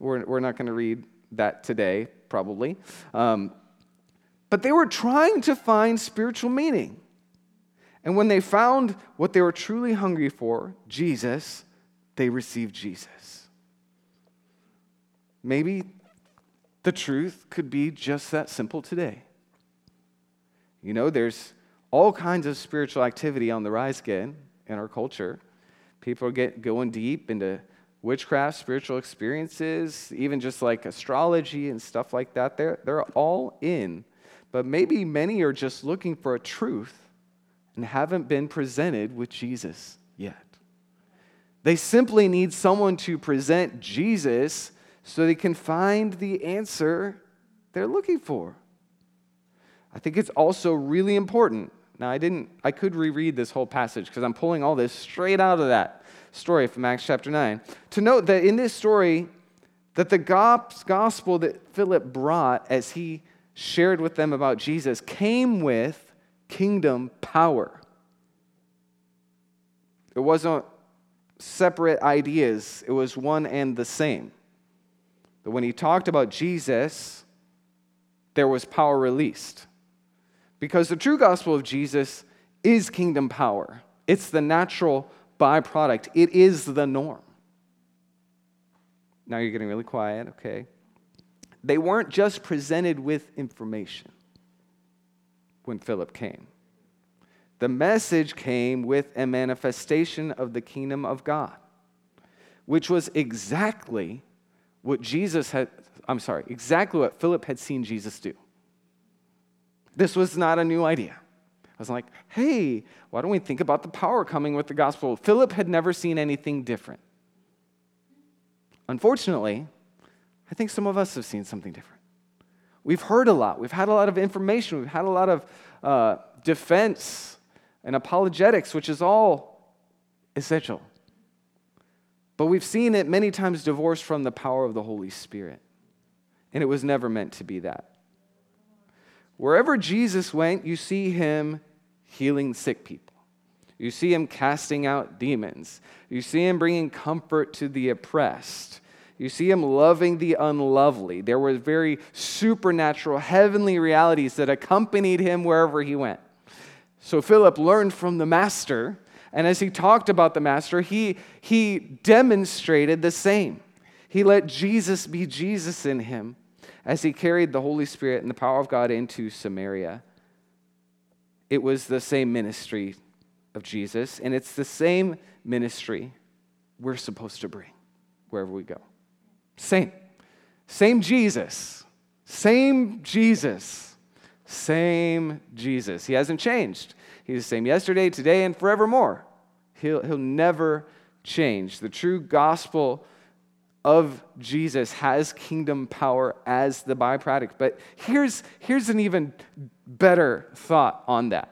We're, we're not going to read that today, probably. Um, but they were trying to find spiritual meaning. And when they found what they were truly hungry for, Jesus, they received Jesus. Maybe the truth could be just that simple today. You know, there's all kinds of spiritual activity on the rise again in our culture. People are get, going deep into witchcraft, spiritual experiences, even just like astrology and stuff like that. They're, they're all in. But maybe many are just looking for a truth and haven't been presented with Jesus yet. They simply need someone to present Jesus so they can find the answer they're looking for. I think it's also really important. Now, I didn't, I could reread this whole passage because I'm pulling all this straight out of that story from Acts chapter 9. To note that in this story, that the gospel that Philip brought as he shared with them about Jesus came with kingdom power. It wasn't separate ideas, it was one and the same. But when he talked about Jesus, there was power released. Because the true gospel of Jesus is kingdom power, it's the natural byproduct, it is the norm. Now you're getting really quiet, okay? They weren't just presented with information when Philip came. The message came with a manifestation of the kingdom of God, which was exactly what Jesus had, I'm sorry, exactly what Philip had seen Jesus do. This was not a new idea. I was like, hey, why don't we think about the power coming with the gospel? Philip had never seen anything different. Unfortunately, I think some of us have seen something different. We've heard a lot, we've had a lot of information, we've had a lot of uh, defense and apologetics, which is all essential. But we've seen it many times divorced from the power of the Holy Spirit. And it was never meant to be that. Wherever Jesus went, you see him healing sick people. You see him casting out demons. You see him bringing comfort to the oppressed. You see him loving the unlovely. There were very supernatural, heavenly realities that accompanied him wherever he went. So Philip learned from the master, and as he talked about the master, he, he demonstrated the same. He let Jesus be Jesus in him as he carried the Holy Spirit and the power of God into Samaria. It was the same ministry of Jesus, and it's the same ministry we're supposed to bring wherever we go. Same. Same Jesus. Same Jesus. Same Jesus. He hasn't changed. He's the same yesterday, today, and forevermore. He'll, he'll never change. The true gospel of Jesus has kingdom power as the byproduct. But here's, here's an even better thought on that.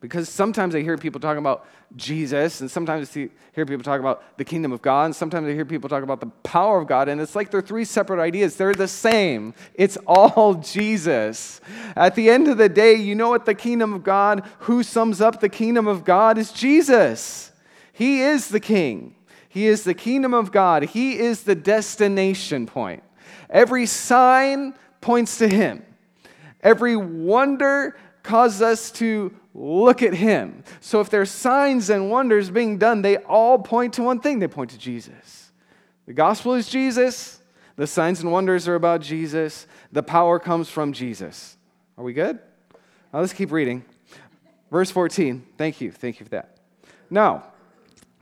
Because sometimes I hear people talking about Jesus, and sometimes I hear people talk about the kingdom of God, and sometimes I hear people talk about the power of God, and it's like they're three separate ideas. They're the same. It's all Jesus. At the end of the day, you know what the kingdom of God, who sums up the kingdom of God, is Jesus. He is the king, He is the kingdom of God, He is the destination point. Every sign points to Him, every wonder causes us to look at him. So if there's signs and wonders being done, they all point to one thing they point to Jesus. The gospel is Jesus, the signs and wonders are about Jesus, the power comes from Jesus. Are we good? Now let's keep reading. Verse 14. Thank you. Thank you for that. Now,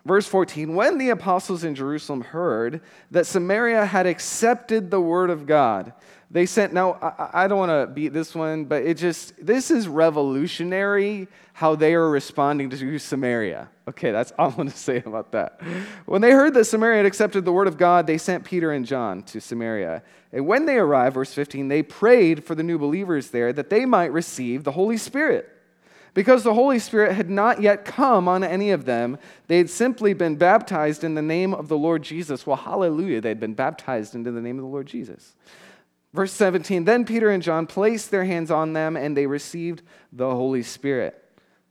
verse 14 when the apostles in Jerusalem heard that Samaria had accepted the word of God, they sent, now, I, I don't want to beat this one, but it just, this is revolutionary how they are responding to Samaria. Okay, that's all I'm going to say about that. When they heard that Samaria had accepted the word of God, they sent Peter and John to Samaria. And when they arrived, verse 15, they prayed for the new believers there that they might receive the Holy Spirit. Because the Holy Spirit had not yet come on any of them, they had simply been baptized in the name of the Lord Jesus. Well, hallelujah, they had been baptized into the name of the Lord Jesus. Verse 17 Then Peter and John placed their hands on them and they received the Holy Spirit.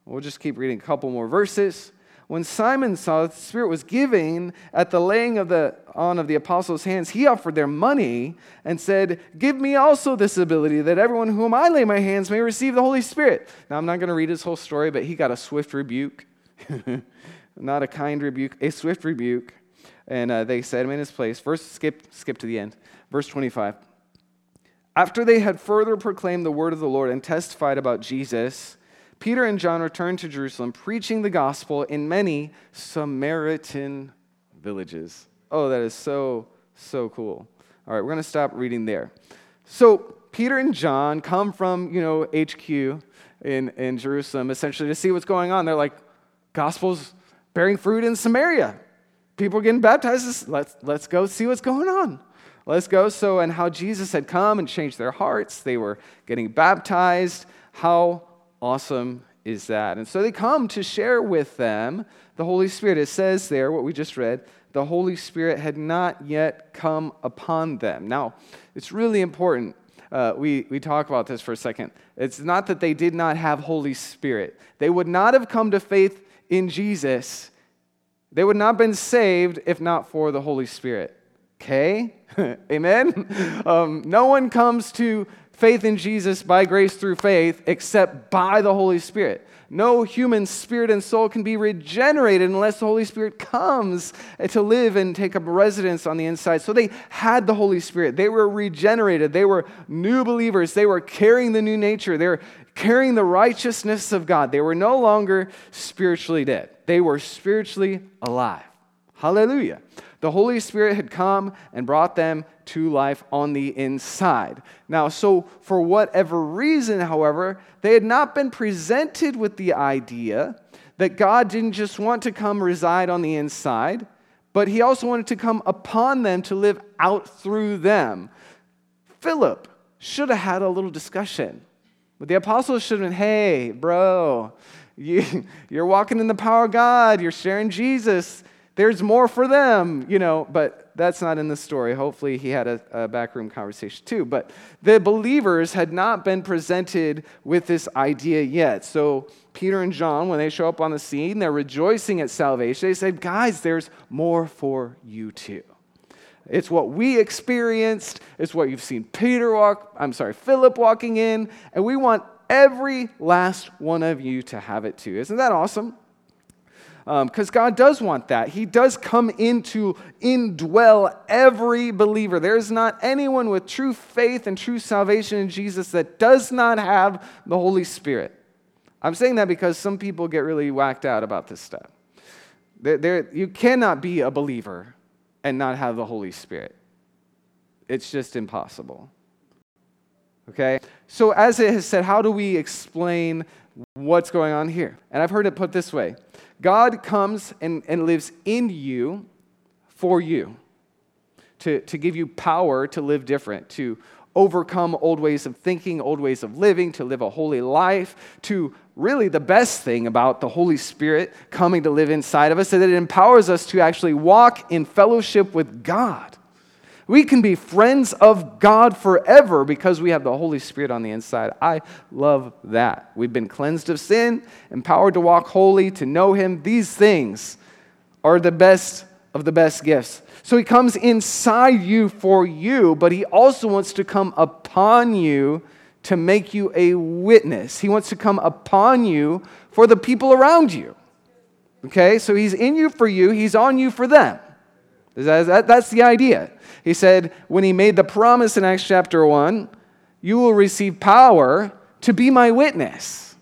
We'll just keep reading a couple more verses. when Simon saw that the Spirit was giving at the laying of the, on of the apostles' hands, he offered their money and said, Give me also this ability that everyone whom I lay my hands may receive the Holy Spirit. Now, I'm not going to read his whole story, but he got a swift rebuke. not a kind rebuke, a swift rebuke. And uh, they set him in his place. First, skip, skip to the end. Verse 25. After they had further proclaimed the word of the Lord and testified about Jesus, Peter and John returned to Jerusalem, preaching the gospel in many Samaritan villages. Oh, that is so, so cool. All right, we're going to stop reading there. So, Peter and John come from, you know, HQ in, in Jerusalem essentially to see what's going on. They're like, gospel's bearing fruit in Samaria. People are getting baptized. Let's, let's go see what's going on. Let's go. So, and how Jesus had come and changed their hearts. They were getting baptized. How awesome is that? And so they come to share with them the Holy Spirit. It says there, what we just read, the Holy Spirit had not yet come upon them. Now, it's really important. Uh, we, we talk about this for a second. It's not that they did not have Holy Spirit. They would not have come to faith in Jesus. They would not have been saved if not for the Holy Spirit. Okay? Amen? Um, no one comes to faith in Jesus by grace through faith except by the Holy Spirit. No human spirit and soul can be regenerated unless the Holy Spirit comes to live and take up residence on the inside. So they had the Holy Spirit. They were regenerated. They were new believers. They were carrying the new nature. They were carrying the righteousness of God. They were no longer spiritually dead, they were spiritually alive. Hallelujah. The Holy Spirit had come and brought them to life on the inside. Now, so for whatever reason, however, they had not been presented with the idea that God didn't just want to come reside on the inside, but he also wanted to come upon them to live out through them. Philip should have had a little discussion. But the apostles should have been, hey, bro, you, you're walking in the power of God, you're sharing Jesus there's more for them, you know, but that's not in the story. Hopefully, he had a, a, backroom conversation too. But the believers had not been presented with this idea yet. So, Peter and John, when they show up on the scene, they're rejoicing at salvation. They said, Guys, there's more for you too. It's what we experienced, it's what you've seen Peter walk, I'm sorry, Philip walking in, and we want every last one of you to have it too. Isn't that awesome? Because um, God does want that. He does come into indwell every believer. There's not anyone with true faith and true salvation in Jesus that does not have the Holy Spirit. I'm saying that because some people get really whacked out about this stuff. They're, they're, you cannot be a believer and not have the Holy Spirit. It's just impossible. Okay? So, as it has said, how do we explain what's going on here? And I've heard it put this way God comes and, and lives in you for you to, to give you power to live different, to overcome old ways of thinking, old ways of living, to live a holy life, to really the best thing about the Holy Spirit coming to live inside of us is that it empowers us to actually walk in fellowship with God. We can be friends of God forever because we have the Holy Spirit on the inside. I love that. We've been cleansed of sin, empowered to walk holy, to know Him. These things are the best of the best gifts. So He comes inside you for you, but He also wants to come upon you to make you a witness. He wants to come upon you for the people around you. Okay? So He's in you for you, He's on you for them. That's the idea. He said, when he made the promise in Acts chapter 1, you will receive power to be my witness.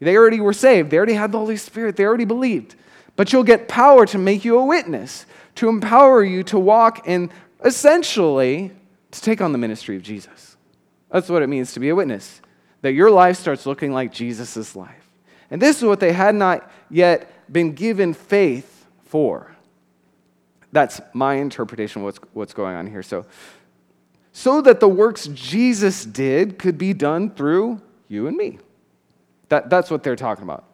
They already were saved, they already had the Holy Spirit, they already believed. But you'll get power to make you a witness, to empower you to walk and essentially to take on the ministry of Jesus. That's what it means to be a witness, that your life starts looking like Jesus' life. And this is what they had not yet been given faith for. That's my interpretation of what's, what's going on here. So, so that the works Jesus did could be done through you and me. That, that's what they're talking about.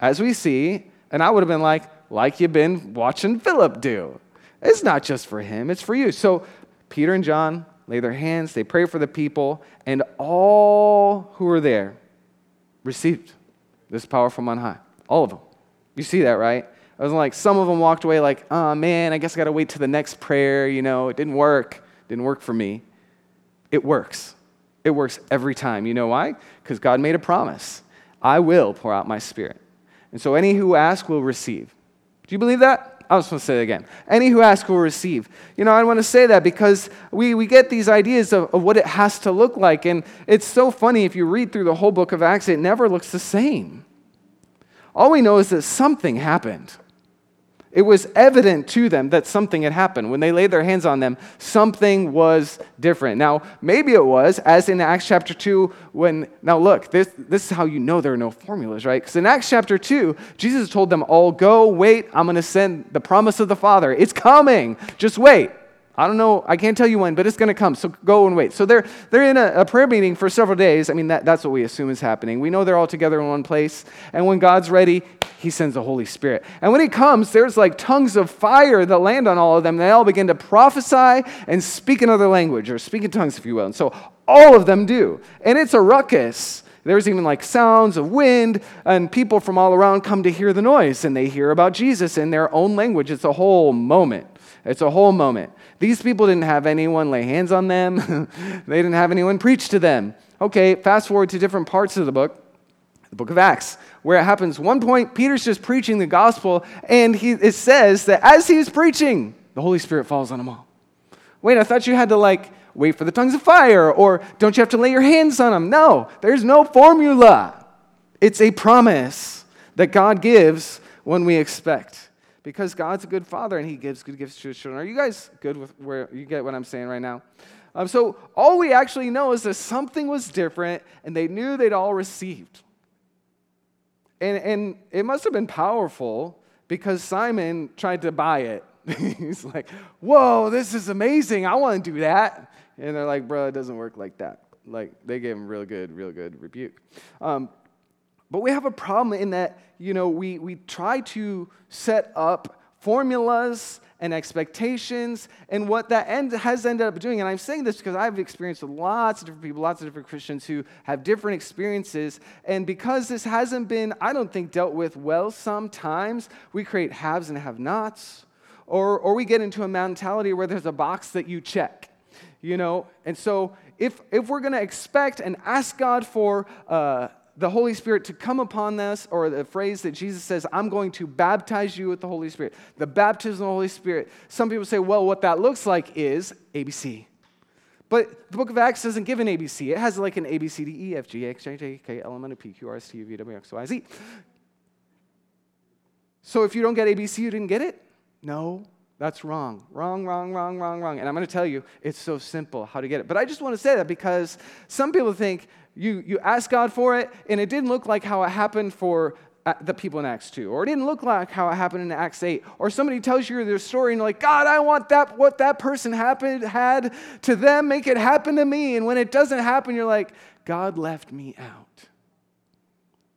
As we see, and I would have been like, like you've been watching Philip do. It's not just for him, it's for you. So Peter and John lay their hands, they pray for the people, and all who were there received this power from on high. All of them. You see that, right? I was like, some of them walked away like, oh man, I guess I got to wait to the next prayer. You know, it didn't work. It didn't work for me. It works. It works every time. You know why? Because God made a promise I will pour out my spirit. And so any who ask will receive. Do you believe that? I was going to say it again. Any who ask will receive. You know, I want to say that because we, we get these ideas of, of what it has to look like. And it's so funny if you read through the whole book of Acts, it never looks the same. All we know is that something happened. It was evident to them that something had happened. When they laid their hands on them, something was different. Now, maybe it was, as in Acts chapter 2, when, now look, this, this is how you know there are no formulas, right? Because in Acts chapter 2, Jesus told them all, go, wait, I'm going to send the promise of the Father. It's coming. Just wait. I don't know, I can't tell you when, but it's going to come. So go and wait. So they're, they're in a, a, prayer meeting for several days. I mean, that, that's what we assume is happening. We know they're all together in one place. And when God's ready, He sends the Holy Spirit. And when He comes, there's like tongues of fire that land on all of them. They all begin to prophesy and speak another language, or speak in tongues, if you will. And so all of them do. And it's a ruckus. There's even like sounds of wind, and people from all around come to hear the noise, and they hear about Jesus in their own language. It's a whole moment. It's a whole moment. These people didn't have anyone lay hands on them, they didn't have anyone preach to them. Okay, fast forward to different parts of the book, the book of Acts, where it happens. One point, Peter's just preaching the gospel, and he, it says that as he was preaching, the Holy Spirit falls on them all. Wait, I thought you had to like wait for the tongues of fire, or don't you have to lay your hands on them? No, there's no formula. It's a promise that God gives when we expect because God's a good father and he gives good gifts to his children. Are you guys good with where you get what I'm saying right now? Um, so all we actually know is that something was different and they knew they'd all received. And, and it must have been powerful because Simon tried to buy it. He's like, whoa, this is amazing. I want to do that. And they're like, bro, it doesn't work like that. Like, they gave him real good, real good rebuke. Um, but we have a problem in that, you know, we, we try to set up formulas and expectations and what that end has ended up doing. And I'm saying this because I've experienced lots of different people, lots of different Christians who have different experiences. And because this hasn't been, I don't think, dealt with well sometimes, we create haves and have nots. Or, or we get into a mentality where there's a box that you check, you know? And so if, if we're going to expect and ask God for, uh, the Holy Spirit to come upon us, or the phrase that Jesus says, I'm going to baptize you with the Holy Spirit. The baptism of the Holy Spirit. Some people say, well, what that looks like is ABC. But the book of Acts doesn't give an ABC. It has like an A, B, C, D, E, F, G, H, J, J, K, L, M, N, P, Q, R, S, T, U, V, W, X, Y, Z. So if you don't get ABC, you didn't get it? No, that's wrong. Wrong, wrong, wrong, wrong, wrong. And I'm going to tell you, it's so simple how to get it. But I just want to say that because some people think you, you ask God for it, and it didn't look like how it happened for uh, the people in Acts 2, or it didn't look like how it happened in Acts 8, or somebody tells you their story and you're like, God, I want that, what that person happened, had to them, make it happen to me. And when it doesn't happen, you're like, God left me out.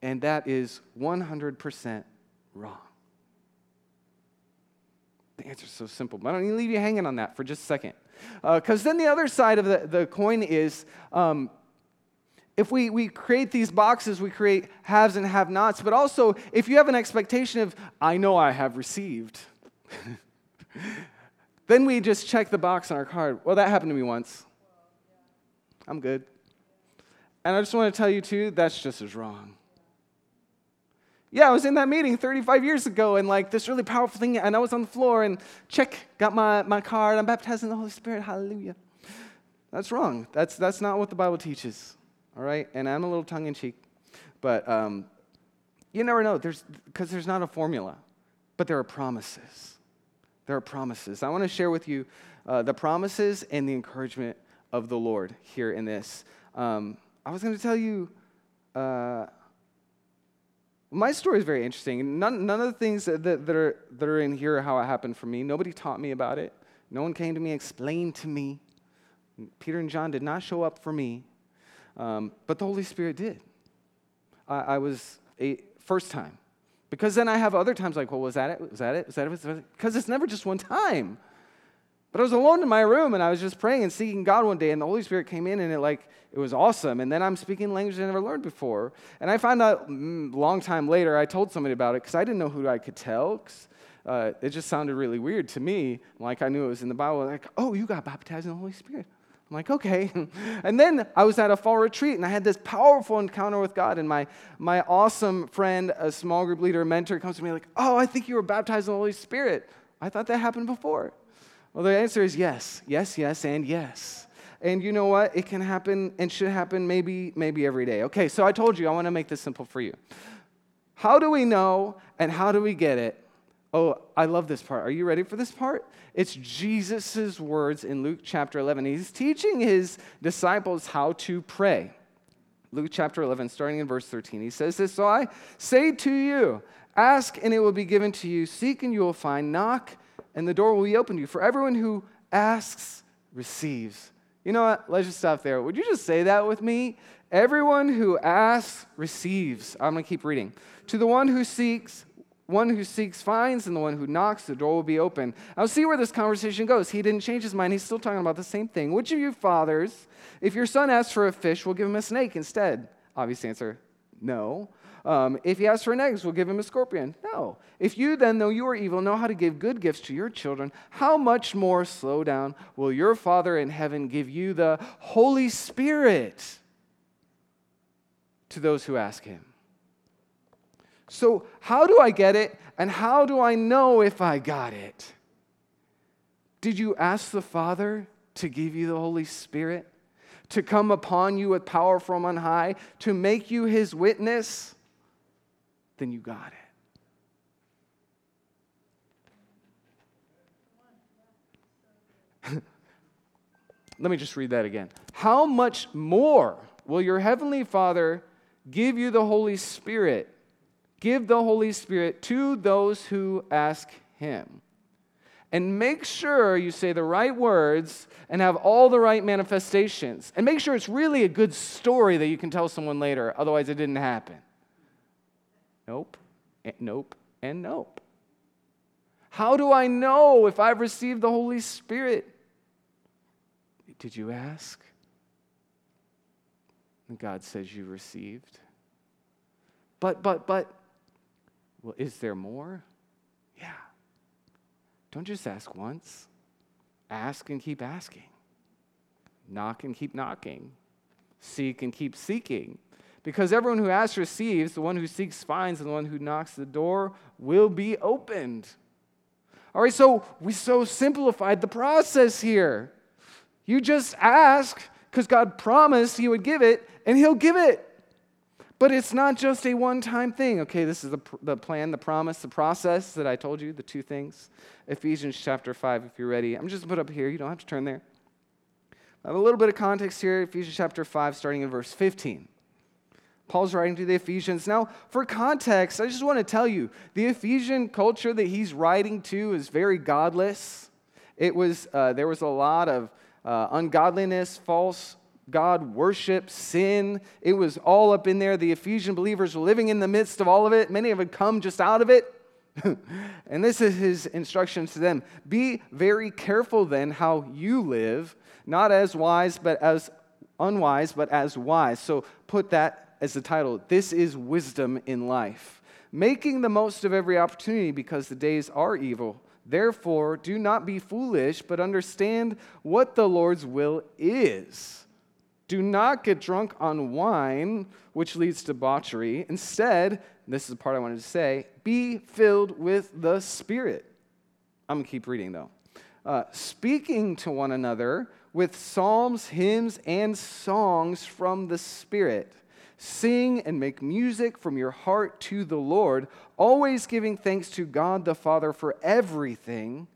And that is 100% wrong. The answer is so simple, but I don't need to leave you hanging on that for just a second. Because uh, then the other side of the, the coin is um, if we, we create these boxes, we create haves and have nots, but also if you have an expectation of, I know I have received, then we just check the box on our card. Well, that happened to me once. I'm good. And I just want to tell you, too, that's just as wrong. Yeah, I was in that meeting 35 years ago, and like this really powerful thing, and I was on the floor, and check, got my, my card, I'm baptized in the Holy Spirit, hallelujah. That's wrong. That's, that's not what the Bible teaches all right? And I'm a little tongue in cheek, but um, you never know. There's because there's not a formula, but there are promises. There are promises. I want to share with you uh, the promises and the encouragement of the Lord here in this. Um, I was going to tell you. Uh, my story is very interesting. None, none of the things that, that, that, are, that are in here are how it happened for me. Nobody taught me about it. No one came to me, explained to me. Peter and John did not show up for me. Um, but the Holy Spirit did. I, I, was a first time. Because then I have other times like, well, was that it? Was that it? Was that it? Because it's never just one time. But I was alone in my room and I was just praying and seeking God one day, and the Holy Spirit came in and it like it was awesome. And then I'm speaking language I never learned before. And I found out a mm, long time later, I told somebody about it because I didn't know who I could tell. Uh, it just sounded really weird to me. Like I knew it was in the Bible. Like, oh, you got baptized in the Holy Spirit. I'm like, okay. and then I was at a fall retreat and I had this powerful encounter with God. And my, my awesome friend, a small group leader, mentor, comes to me like, oh, I think you were baptized in the Holy Spirit. I thought that happened before. Well, the answer is yes, yes, yes, and yes. And you know what? It can happen and should happen maybe, maybe every day. Okay, so I told you I want to make this simple for you. How do we know and how do we get it? Oh, I love this part. Are you ready for this part? It's Jesus' words in Luke chapter 11. He's teaching his disciples how to pray. Luke chapter 11, starting in verse 13. He says this So I say to you, ask and it will be given to you, seek and you will find, knock and the door will be opened to you. For everyone who asks receives. You know what? Let's just stop there. Would you just say that with me? Everyone who asks receives. I'm going to keep reading. To the one who seeks, one who seeks finds, and the one who knocks, the door will be open. I'll see where this conversation goes. He didn't change his mind. He's still talking about the same thing. Which of you fathers, if your son asks for a fish, will give him a snake instead? Obvious answer no. Um, if he asks for an egg, we'll give him a scorpion. No. If you then, though you are evil, know how to give good gifts to your children, how much more, slow down, will your Father in heaven give you the Holy Spirit to those who ask him? So, how do I get it, and how do I know if I got it? Did you ask the Father to give you the Holy Spirit? To come upon you with power from on high, to make you his witness? Then you got it. Let me just read that again. How much more will your heavenly Father give you the Holy Spirit? Give the Holy Spirit to those who ask Him. And make sure you say the right words and have all the right manifestations. And make sure it's really a good story that you can tell someone later, otherwise, it didn't happen. Nope, and nope, and nope. How do I know if I've received the Holy Spirit? Did you ask? And God says you received. But, but, but, well, is there more? Yeah. Don't just ask once, ask and keep asking, knock and keep knocking, seek and keep seeking. Because everyone who asks receives, the one who seeks finds, and the one who knocks the door will be opened. All right, so we so simplified the process here. You just ask because God promised He would give it, and He'll give it. But it's not just a one time thing. Okay, this is the, the plan, the promise, the process that I told you, the two things. Ephesians chapter 5, if you're ready. I'm just put up here. You don't have to turn there. I have a little bit of context here. Ephesians chapter 5, starting in verse 15. Paul's writing to the Ephesians. Now, for context, I just want to tell you the Ephesian culture that he's writing to is very godless. It was, uh, there was a lot of uh, ungodliness, false God worship, sin. It was all up in there. The Ephesian believers were living in the midst of all of it. Many of them come just out of it. and this is his instructions to them Be very careful then how you live, not as wise, but as unwise, but as wise. So put that as the title. This is wisdom in life. Making the most of every opportunity because the days are evil. Therefore, do not be foolish, but understand what the Lord's will is. Do not get drunk on wine, which leads to debauchery. Instead, this is the part I wanted to say, be filled with the Spirit. I'm going to keep reading though. Uh, speaking to one another with psalms, hymns, and songs from the Spirit. Sing and make music from your heart to the Lord, always giving thanks to God the Father for everything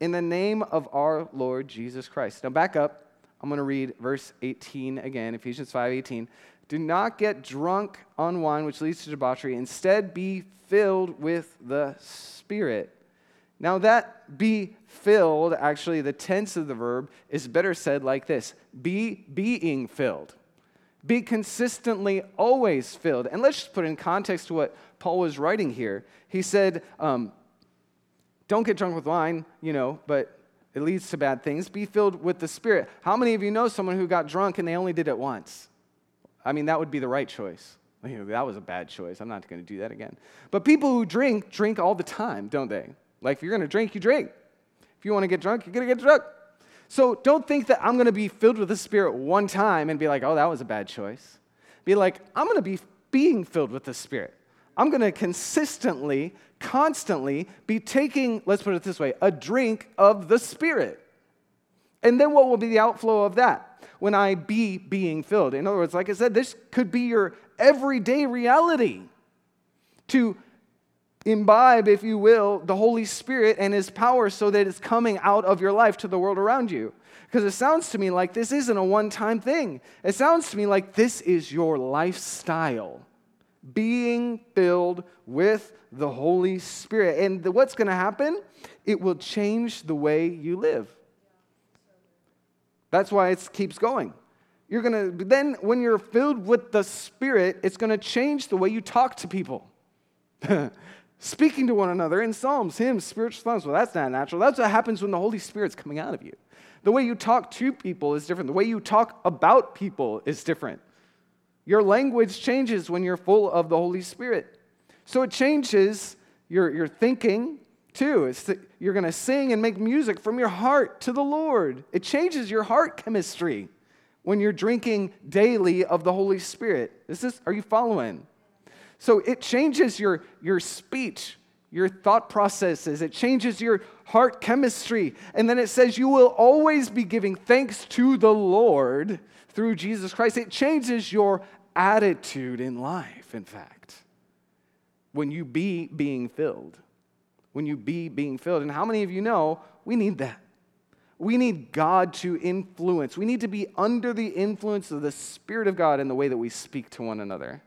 in the name of our Lord Jesus Christ. Now, back up. I'm going to read verse 18 again, Ephesians 5:18. Do not get drunk on wine, which leads to debauchery. Instead, be filled with the Spirit. Now, that be filled, actually, the tense of the verb is better said like this be being filled. Be consistently always filled. And let's just put in context to what Paul was writing here. He said, um, Don't get drunk with wine, you know, but It leads to bad things. Be filled with the Spirit. How many of you know someone who got drunk and they only did it once? I mean, that would be the right choice. that was a bad choice. I'm not going to do that again. But people who drink, drink all the time, don't they? Like, if you're going to drink, you drink. If you want to get drunk, you're going to get drunk. So don't think that I'm going to be filled with the Spirit one time and be like, oh, that was a bad choice. Be like, I'm going to be being filled with the Spirit. I'm going to consistently, constantly be taking, let's put it this way, a drink of the Spirit. And then what will be the outflow of that? When I be being filled. In other words, like I said, this could be your everyday reality to imbibe, if you will, the Holy Spirit and His power so that it's coming out of your life to the world around you. Because it sounds to me like this isn't a one time thing. It sounds to me like this is your lifestyle. Being filled with the Holy Spirit. And what's going to happen? It will change the way you live. That's why it keeps going. You're going to, then when you're filled with the Spirit, it's going to change the way you talk to people. speaking to one another in psalms, hymns, spiritual songs. Well, that's not natural. That's what happens when the Holy Spirit's coming out of you. The way you talk to people is different. The way you talk about people is different. Your language changes when you're full of the Holy Spirit. So it changes your, your thinking too. It's you're going to sing and make music from your heart to the Lord. It changes your heart chemistry when you're drinking daily of the Holy Spirit. Is this, are you following? So it changes your, your speech, your thought processes, it changes your heart chemistry. And then it says you will always be giving thanks to the Lord through Jesus Christ. It changes your attitude in life, in fact, when you be being filled. When you be being filled. And how many of you know we need that? We need God to influence. We need to be under the influence of the Spirit of God in the way that we speak to one another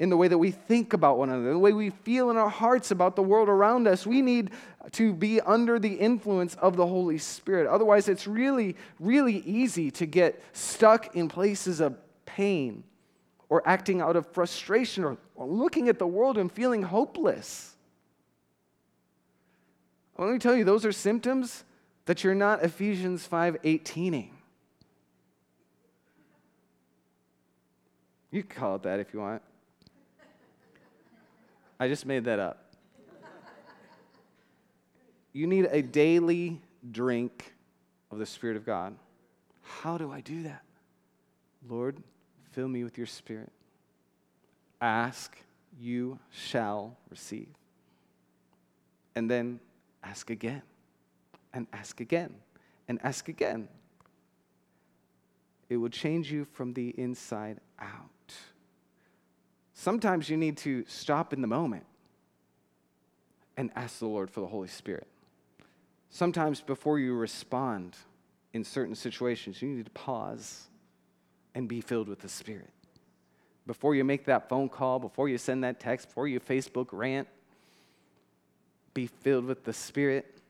in the way that we think about one another, the way we feel in our hearts about the world around us. We need to be under the influence of the Holy Spirit. Otherwise, it's really, really easy to get stuck in places of pain or acting out of frustration or, or looking at the world and feeling hopeless. Let me tell you, those are symptoms that you're not Ephesians 5 18ing. You can call it that if you want. I just made that up. You need a daily drink of the Spirit of God. How do I do that? Lord, fill me with your Spirit. Ask, you shall receive. And then ask again, and ask again, and ask again. It will change you from the inside out. Sometimes you need to stop in the moment and ask the Lord for the Holy Spirit. Sometimes before you respond in certain situations, you need to pause and be filled with the Spirit. Before you make that phone call, before you send that text, before you Facebook rant, be filled with the Spirit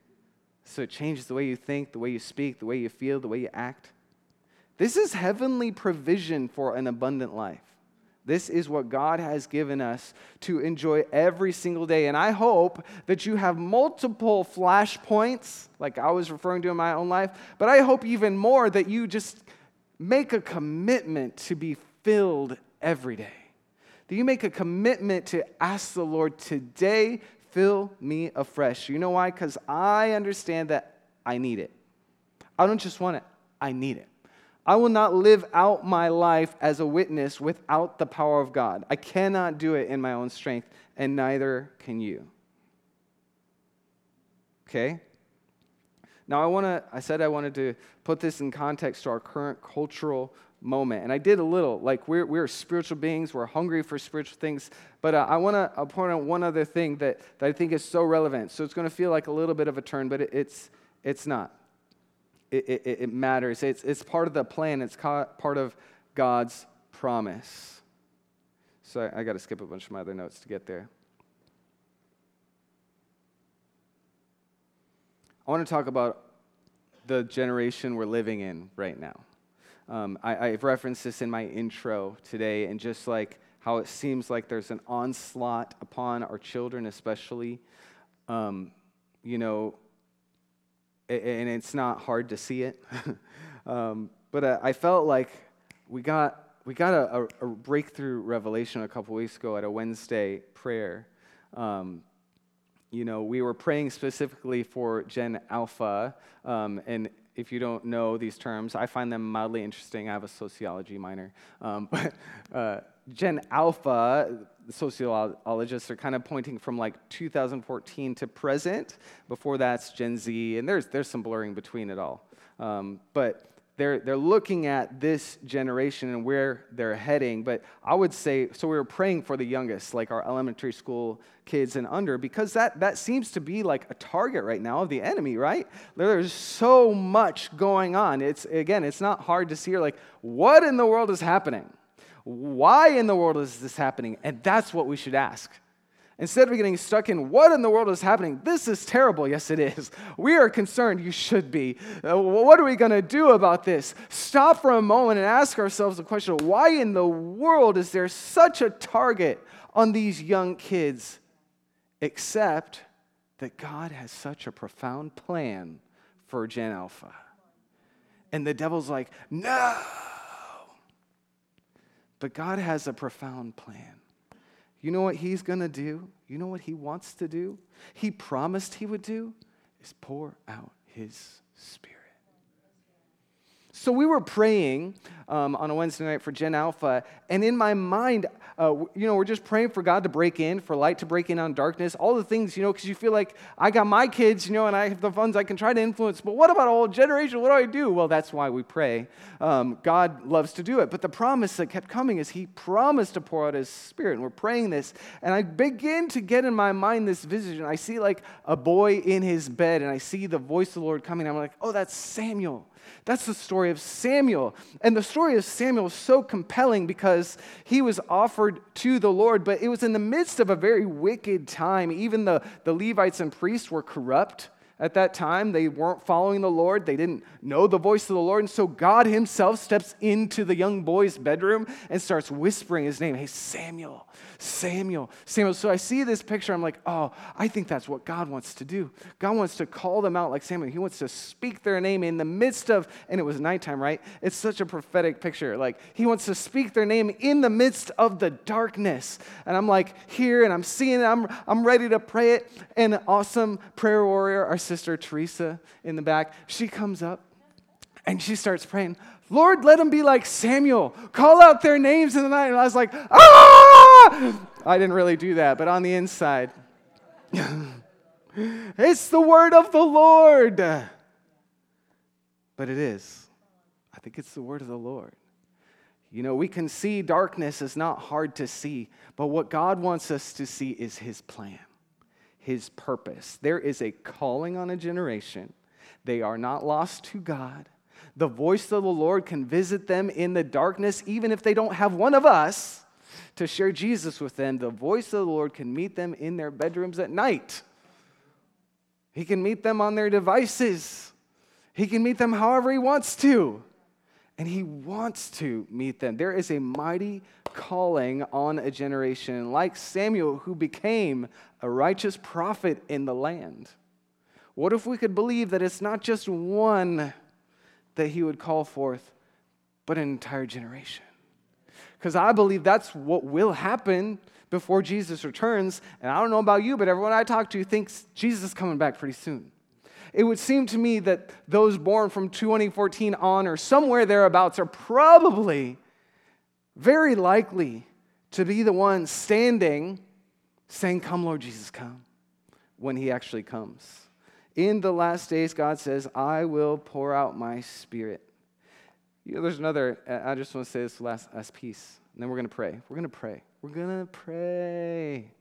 so it changes the way you think, the way you speak, the way you feel, the way you act. This is heavenly provision for an abundant life. This is what God has given us to enjoy every single day. And I hope that you have multiple flashpoints, like I was referring to in my own life, but I hope even more that you just make a commitment to be filled every day. That you make a commitment to ask the Lord, today, fill me afresh. You know why? Because I understand that I need it. I don't just want it, I need it. I will not live out my life as a witness without the power of God. I cannot do it in my own strength, and neither can you. Okay? Now, I want to, I said I wanted to put this in context to our current cultural moment. And I did a little. Like, we're, we're spiritual beings, we're hungry for spiritual things. But uh, I want to point out one other thing that, that I think is so relevant. So it's going to feel like a little bit of a turn, but it, it's, it's not it, it, it matters. It's, it's part of the plan, it's part of God's promise. So I, I got to skip a bunch of my other notes to get there. I want to talk about the generation we're living in right now. Um, I, I've referenced this in my intro today, and just like how it seems like there's an onslaught upon our children, especially. Um, you know, and it's not hard to see it. um, but uh, I felt like we got we got a, a, breakthrough revelation a couple weeks ago at a Wednesday prayer. Um, you know, we were praying specifically for Gen Alpha, um, and if you don't know these terms, I find them mildly interesting. I have a sociology minor, um, but uh, Gen Alpha, sociologists are kind of pointing from like 2014 to present. Before that's Gen Z, and there's there's some blurring between it all. Um, but they're, they're looking at this generation and where they're heading. But I would say, so we were praying for the youngest, like our elementary school kids and under, because that, that seems to be like a target right now of the enemy, right? There's so much going on. It's, again, it's not hard to see, like, what in the world is happening? Why in the world is this happening? And that's what we should ask. Instead of getting stuck in what in the world is happening, this is terrible. Yes, it is. We are concerned. You should be. Uh, what are we going to do about this? Stop for a moment and ask ourselves the question why in the world is there such a target on these young kids, except that God has such a profound plan for Gen Alpha? And the devil's like, no. But God has a profound plan. You know what he's going to do? You know what he wants to do? He promised he would do is pour out his spirit. So we were praying um, on a Wednesday night for Gen Alpha, and in my mind, uh, you know, we're just praying for God to break in, for light to break in on darkness, all the things, you know, because you feel like I got my kids, you know, and I have the funds I can try to influence. But what about a whole generation? What do I do? Well, that's why we pray. Um, God loves to do it. But the promise that kept coming is He promised to pour out His Spirit. And we're praying this. And I begin to get in my mind this vision. I see like a boy in his bed, and I see the voice of the Lord coming. I'm like, oh, that's Samuel. That's the story of Samuel. And the story of Samuel is so compelling because he was offered to the Lord, but it was in the midst of a very wicked time. Even the, the Levites and priests were corrupt at that time. They weren't following the Lord, they didn't know the voice of the Lord. And so God Himself steps into the young boy's bedroom and starts whispering his name Hey, Samuel, Samuel, Samuel. So I see this picture. I'm like, oh, I think that's what God wants to do. God wants to call them out like Samuel. He wants to speak their name in the midst of, and it was nighttime, right? It's such a prophetic picture. Like, He wants to speak their name in the midst of the darkness. And I'm like, here, and I'm seeing it. I'm, I'm ready to pray it. And awesome prayer warrior, our sister Teresa in the back, she comes up and she starts praying, Lord, let them be like Samuel. Call out their names in the night. And I was like, ah! I didn't really do that, but on the inside, it's the word of the Lord. But it is. I think it's the word of the Lord. You know, we can see darkness is not hard to see, but what God wants us to see is His plan his purpose. There is a calling on a generation. They are not lost to God. The voice of the Lord can visit them in the darkness, even if they don't have one of us to share Jesus with them. The voice of the Lord can meet them in their bedrooms at night. He can meet them on their devices. He can meet them however He wants to. And He wants to meet them. There is a mighty calling on a generation, like Samuel, who became a righteous prophet in the land. What if we could believe that it's not just one that he would call forth, but an entire generation? Because I believe that's what will happen before Jesus returns. And I don't know about you, but everyone I talk to thinks Jesus is coming back pretty soon. It would seem to me that those born from 2014 on or somewhere thereabouts are probably very likely to be the ones standing saying, Come, Lord Jesus, come, when he actually comes. In the last days, God says, I will pour out my spirit. You know, there's another, uh, I just want to say this last, last piece, and then we're going to pray. We're going to pray. We're going to pray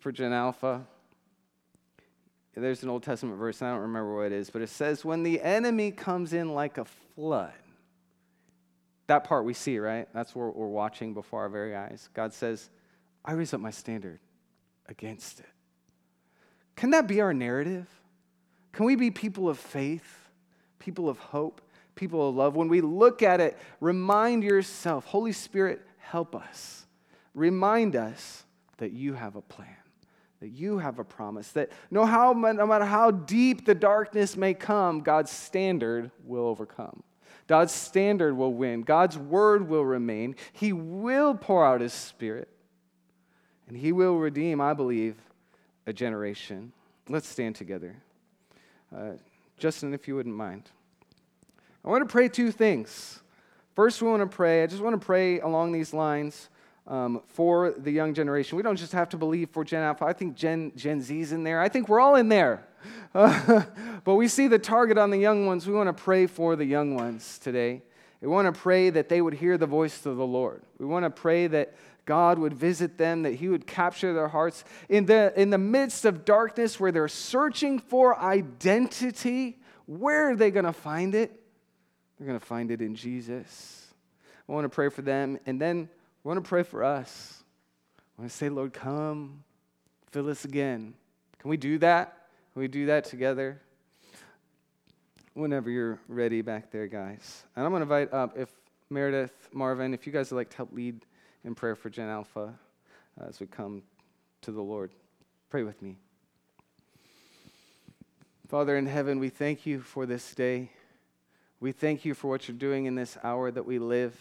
for Gen Alpha. There's an Old Testament verse, I don't remember what it is, but it says, When the enemy comes in like a flood, that part we see, right? That's what we're watching before our very eyes. God says, I raise up my standard against it. Can that be our narrative? Can we be people of faith, people of hope, people of love? When we look at it, remind yourself, Holy Spirit, help us. Remind us that you have a plan, that you have a promise, that no, how, no matter how deep the darkness may come, God's standard will overcome. God's standard will win. God's word will remain. He will pour out his spirit. And he will redeem, I believe, a generation. Let's stand together. Uh, Justin, if you wouldn't mind. I want to pray two things. First, we want to pray, I just want to pray along these lines um, for the young generation. We don't just have to believe for Gen Alpha. I think Gen, Gen Z's in there. I think we're all in there. Uh, but we see the target on the young ones. We want to pray for the young ones today. We want to pray that they would hear the voice of the Lord. We want to pray that God would visit them, that He would capture their hearts. In the, in the midst of darkness where they're searching for identity, where are they going to find it? They're going to find it in Jesus. I want to pray for them. And then I want to pray for us. I want to say, Lord, come, fill us again. Can we do that? Can we do that together? Whenever you're ready back there, guys. And I'm going to invite up if Meredith, Marvin, if you guys would like to help lead in prayer for Gen Alpha uh, as we come to the Lord. Pray with me. Father in heaven, we thank you for this day. We thank you for what you're doing in this hour that we live.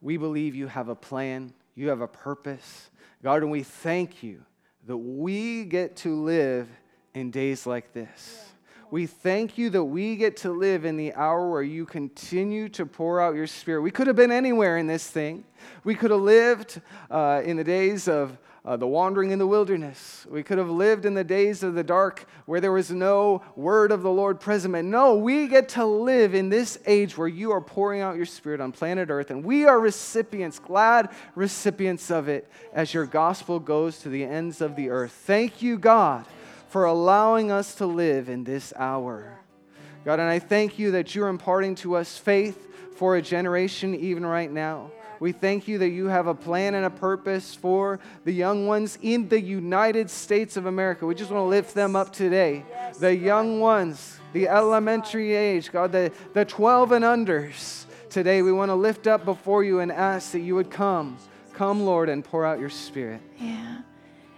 We believe you have a plan, you have a purpose. God, and we thank you that we get to live in days like this. We thank you that we get to live in the hour where you continue to pour out your spirit. We could have been anywhere in this thing. We could have lived uh, in the days of uh, the wandering in the wilderness. We could have lived in the days of the dark where there was no word of the Lord present. No, we get to live in this age where you are pouring out your spirit on planet Earth, and we are recipients, glad recipients of it as your gospel goes to the ends of the earth. Thank you, God for allowing us to live in this hour. God, and I thank you that you're imparting to us faith for a generation even right now. We thank you that you have a plan and a purpose for the young ones in the United States of America. We just want to lift them up today. The young ones, the elementary age, God, the, the 12 and unders. Today we want to lift up before you and ask that you would come. Come, Lord, and pour out your spirit. Yeah.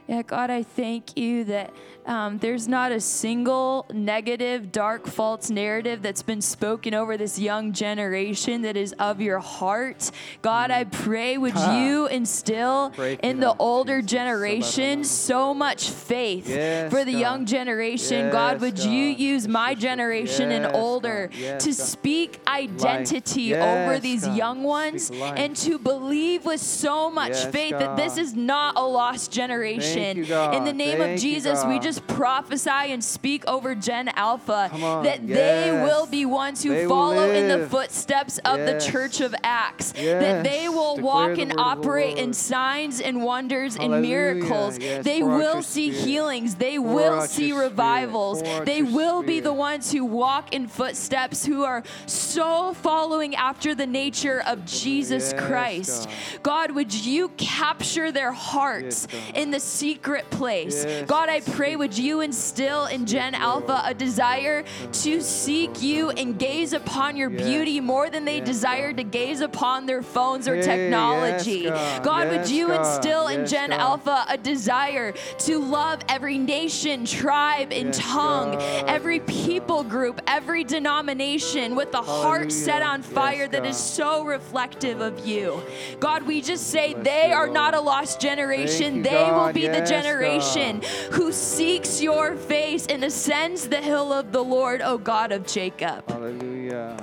Yeah, God, I thank you that um, there's not a single negative, dark, false narrative that's been spoken over this young generation that is of your heart. God, I pray, would you instill Break in the older generation so much faith yes, for the God. young generation? Yes, God, would God. you use my generation yes, and older to speak identity over these young ones and to believe with so much faith that this is not a lost generation? You, in the name Thank of Jesus, we just prophesy and speak over Gen Alpha on, that yes. they will be ones who they follow in the footsteps of yes. the church of Acts, yes. that they will Declare walk and operate in signs and wonders Hallelujah. and miracles. They Pour will see spirit. healings, they Pour will see revivals, they will spirit. be the ones who walk in footsteps who are so following after the nature of Jesus Christ. God. God. would you capture their hearts in the secret place? God, I pray, would you instill in Gen Alpha a desire to seek you and gaze upon your beauty more than they desire to gaze upon their phones or technology? God, would you instill in Gen Alpha a desire to love every nation, tribe, and tongue, every people group, every denomination with a heart set on fire that is so reflective of you? God, we just say they are not a lost generation. They will be the generation who seeks your face and ascends the hill of the Lord, O God of Jacob. Hallelujah.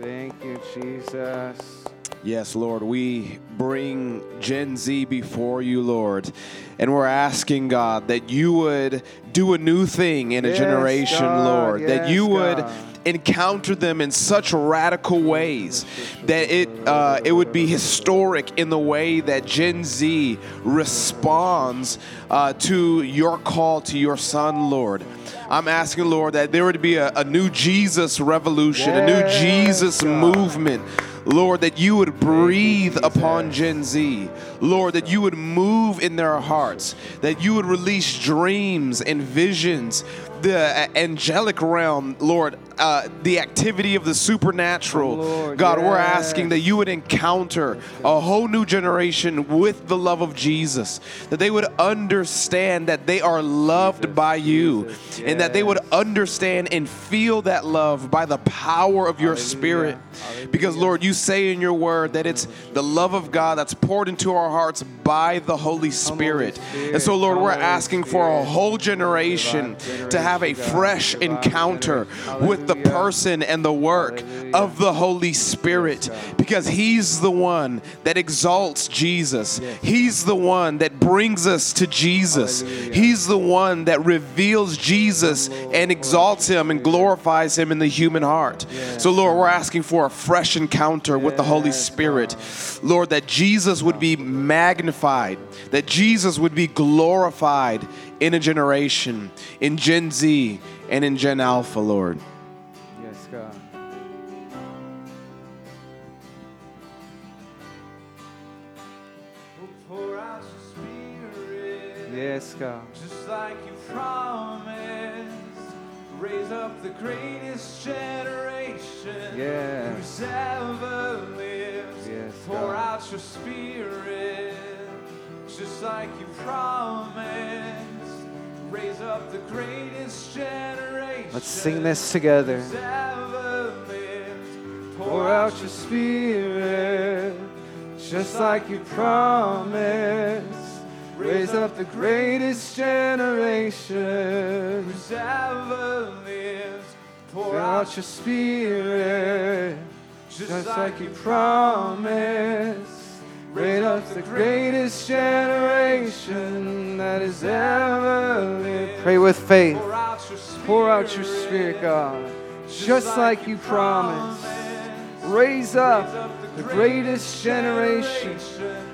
Thank you, Jesus. Yes, Lord, we bring Gen Z before you, Lord. And we're asking, God, that you would do a new thing in a yes, generation, God. Lord. Yes, that you would encounter them in such radical ways that it uh, it would be historic in the way that Gen Z responds uh, to your call to your Son, Lord. I'm asking, Lord, that there would be a, a new Jesus revolution, yes, a new Jesus God. movement. Lord, that you would breathe upon Gen Z. Lord, that you would move in their hearts, that you would release dreams and visions the angelic realm, Lord, uh, the activity of the supernatural. Lord, God, we're asking that you would encounter a whole new generation with the love of Jesus, that they would understand that they are loved by you, and that they would understand and feel that love by the power of your spirit. Because, Lord, you say in your word that it's the love of God that's poured into our hearts by the Holy Spirit. And so, Lord, we're Holy asking for a whole generation to have a fresh encounter with the person and the work of the Holy Spirit because He's the one that exalts Jesus. He's the one that brings us to Jesus. He's the one that reveals Jesus and exalts Him and glorifies Him in the human heart. So, Lord, we're asking for a fresh encounter with the Holy Spirit. Lord, that Jesus would be magnified, that Jesus would be glorified in a generation, in Gen Z and in Gen Alpha, Lord. Yes, God. Pour out your spirit. Yes, God. Just like you promised. Raise up the greatest generation. Yes. Who's ever lived. Yes, Pour God. out your spirit. Just like you promised. Let's sing this together. who's ever lived. Pour out your spirit, just like you promised. Raise up the greatest generation. who's ever lived. Pour out your spirit, just like you promised. Raise up the greatest generation that has ever lived. Pray with faith. Pour out your spirit. Pour out your spirit, God, just like you promised. Raise up the greatest generation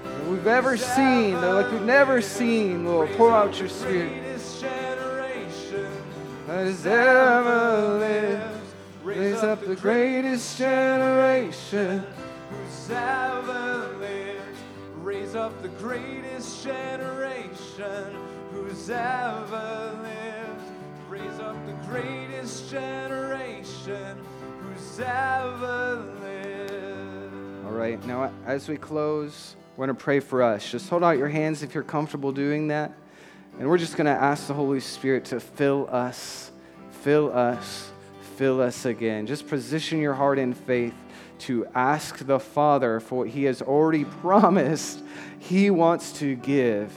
that we've ever seen, that like we've never seen, Lord. Pour out your spirit that has ever lived. Raise up the greatest generation. who's ever lived. Raise up the greatest generation who's ever lived. Raise up the greatest generation who's ever lived. All right, now as we close, we're going to pray for us. Just hold out your hands if you're comfortable doing that. And we're just going to ask the Holy Spirit to fill us, fill us, fill us again. Just position your heart in faith to ask the Father for what He has already promised He wants to give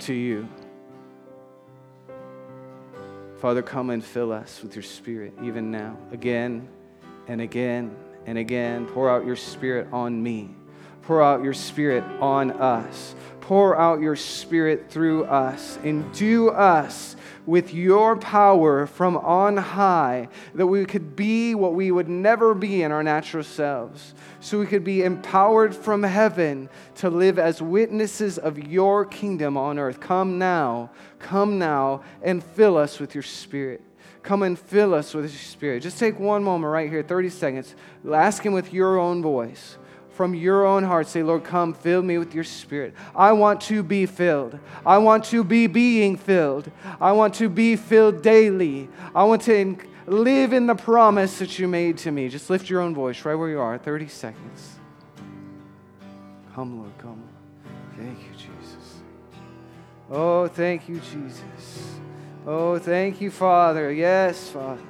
to you. Father, come and fill us with your Spirit even now, again and again and again. Pour out your Spirit on me. Pour out your Spirit on us. Pour out your Spirit through us. Endue us with your power from on high, that we could be what we would never be in our natural selves. So we could be empowered from heaven to live as witnesses of your kingdom on earth. Come now, come now, and fill us with your Spirit. Come and fill us with your Spirit. Just take one moment right here, 30 seconds. Ask Him with your own voice from your own heart. Say, Lord, come, fill me with your spirit. I want to be filled. I want to be being filled. I want to be filled daily. I want to live in the promise that you made to me. Just lift your own voice right where you are, 30 seconds. Come, Lord, come. Thank you, Jesus. Oh, thank you, Jesus. Oh, thank you, Father. Yes, Father.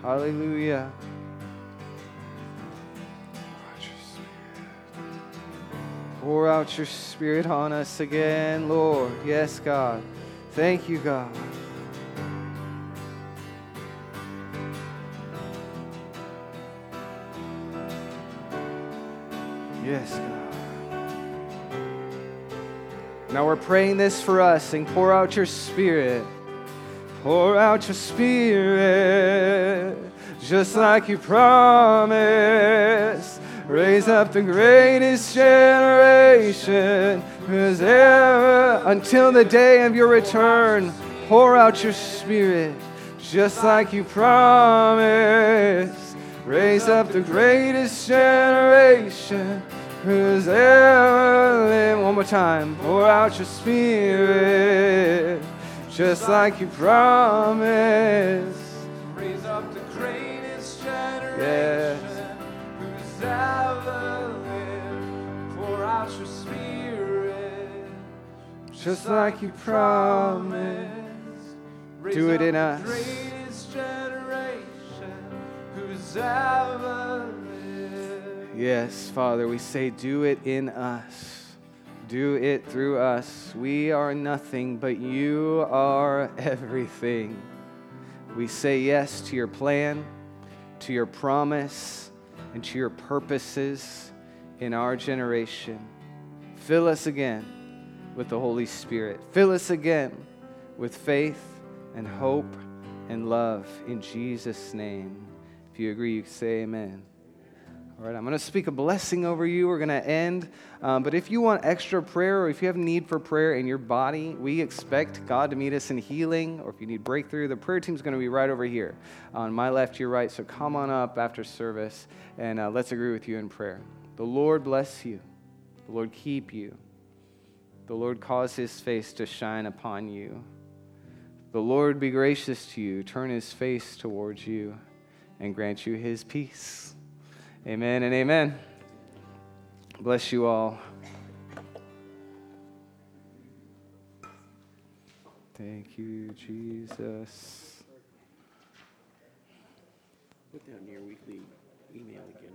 Hallelujah. Pour out your spirit on us again, Lord. Yes, God. Thank you, God. Yes, God. Now we're praying this for us. and pour out your spirit. Pour out your spirit, just like you promised. Raise up the greatest generation who's ever until the day of your return. Pour out your spirit, just like you promised. Raise up the greatest generation who's ever lived. One more time. Pour out your spirit, just like you promised. Raise up the greatest generation Yes. Who's ever lived. Pour out your spirit. Just like you promised. Raise Do it in us. Greatest generation who's ever lived. Yes, Father, we say, do it in us. Do it through us. We are nothing, but you are everything. We say yes to your plan, to your promise, and to your purposes in our generation. Fill us again with the Holy Spirit. Fill us again with faith and hope and love in Jesus' name. If you agree, you say amen. All right, I'm going to speak a blessing over you. We're going to end. Um, but if you want extra prayer or if you have need for prayer in your body, we expect God to meet us in healing. Or if you need breakthrough, the prayer team's going to be right over here on my left, your right. So come on up after service and uh, let's agree with you in prayer. The Lord bless you. The Lord keep you. The Lord cause his face to shine upon you. The Lord be gracious to you, turn his face towards you, and grant you his peace. Amen and amen. Bless you all. Thank you, Jesus. Put down your weekly email again.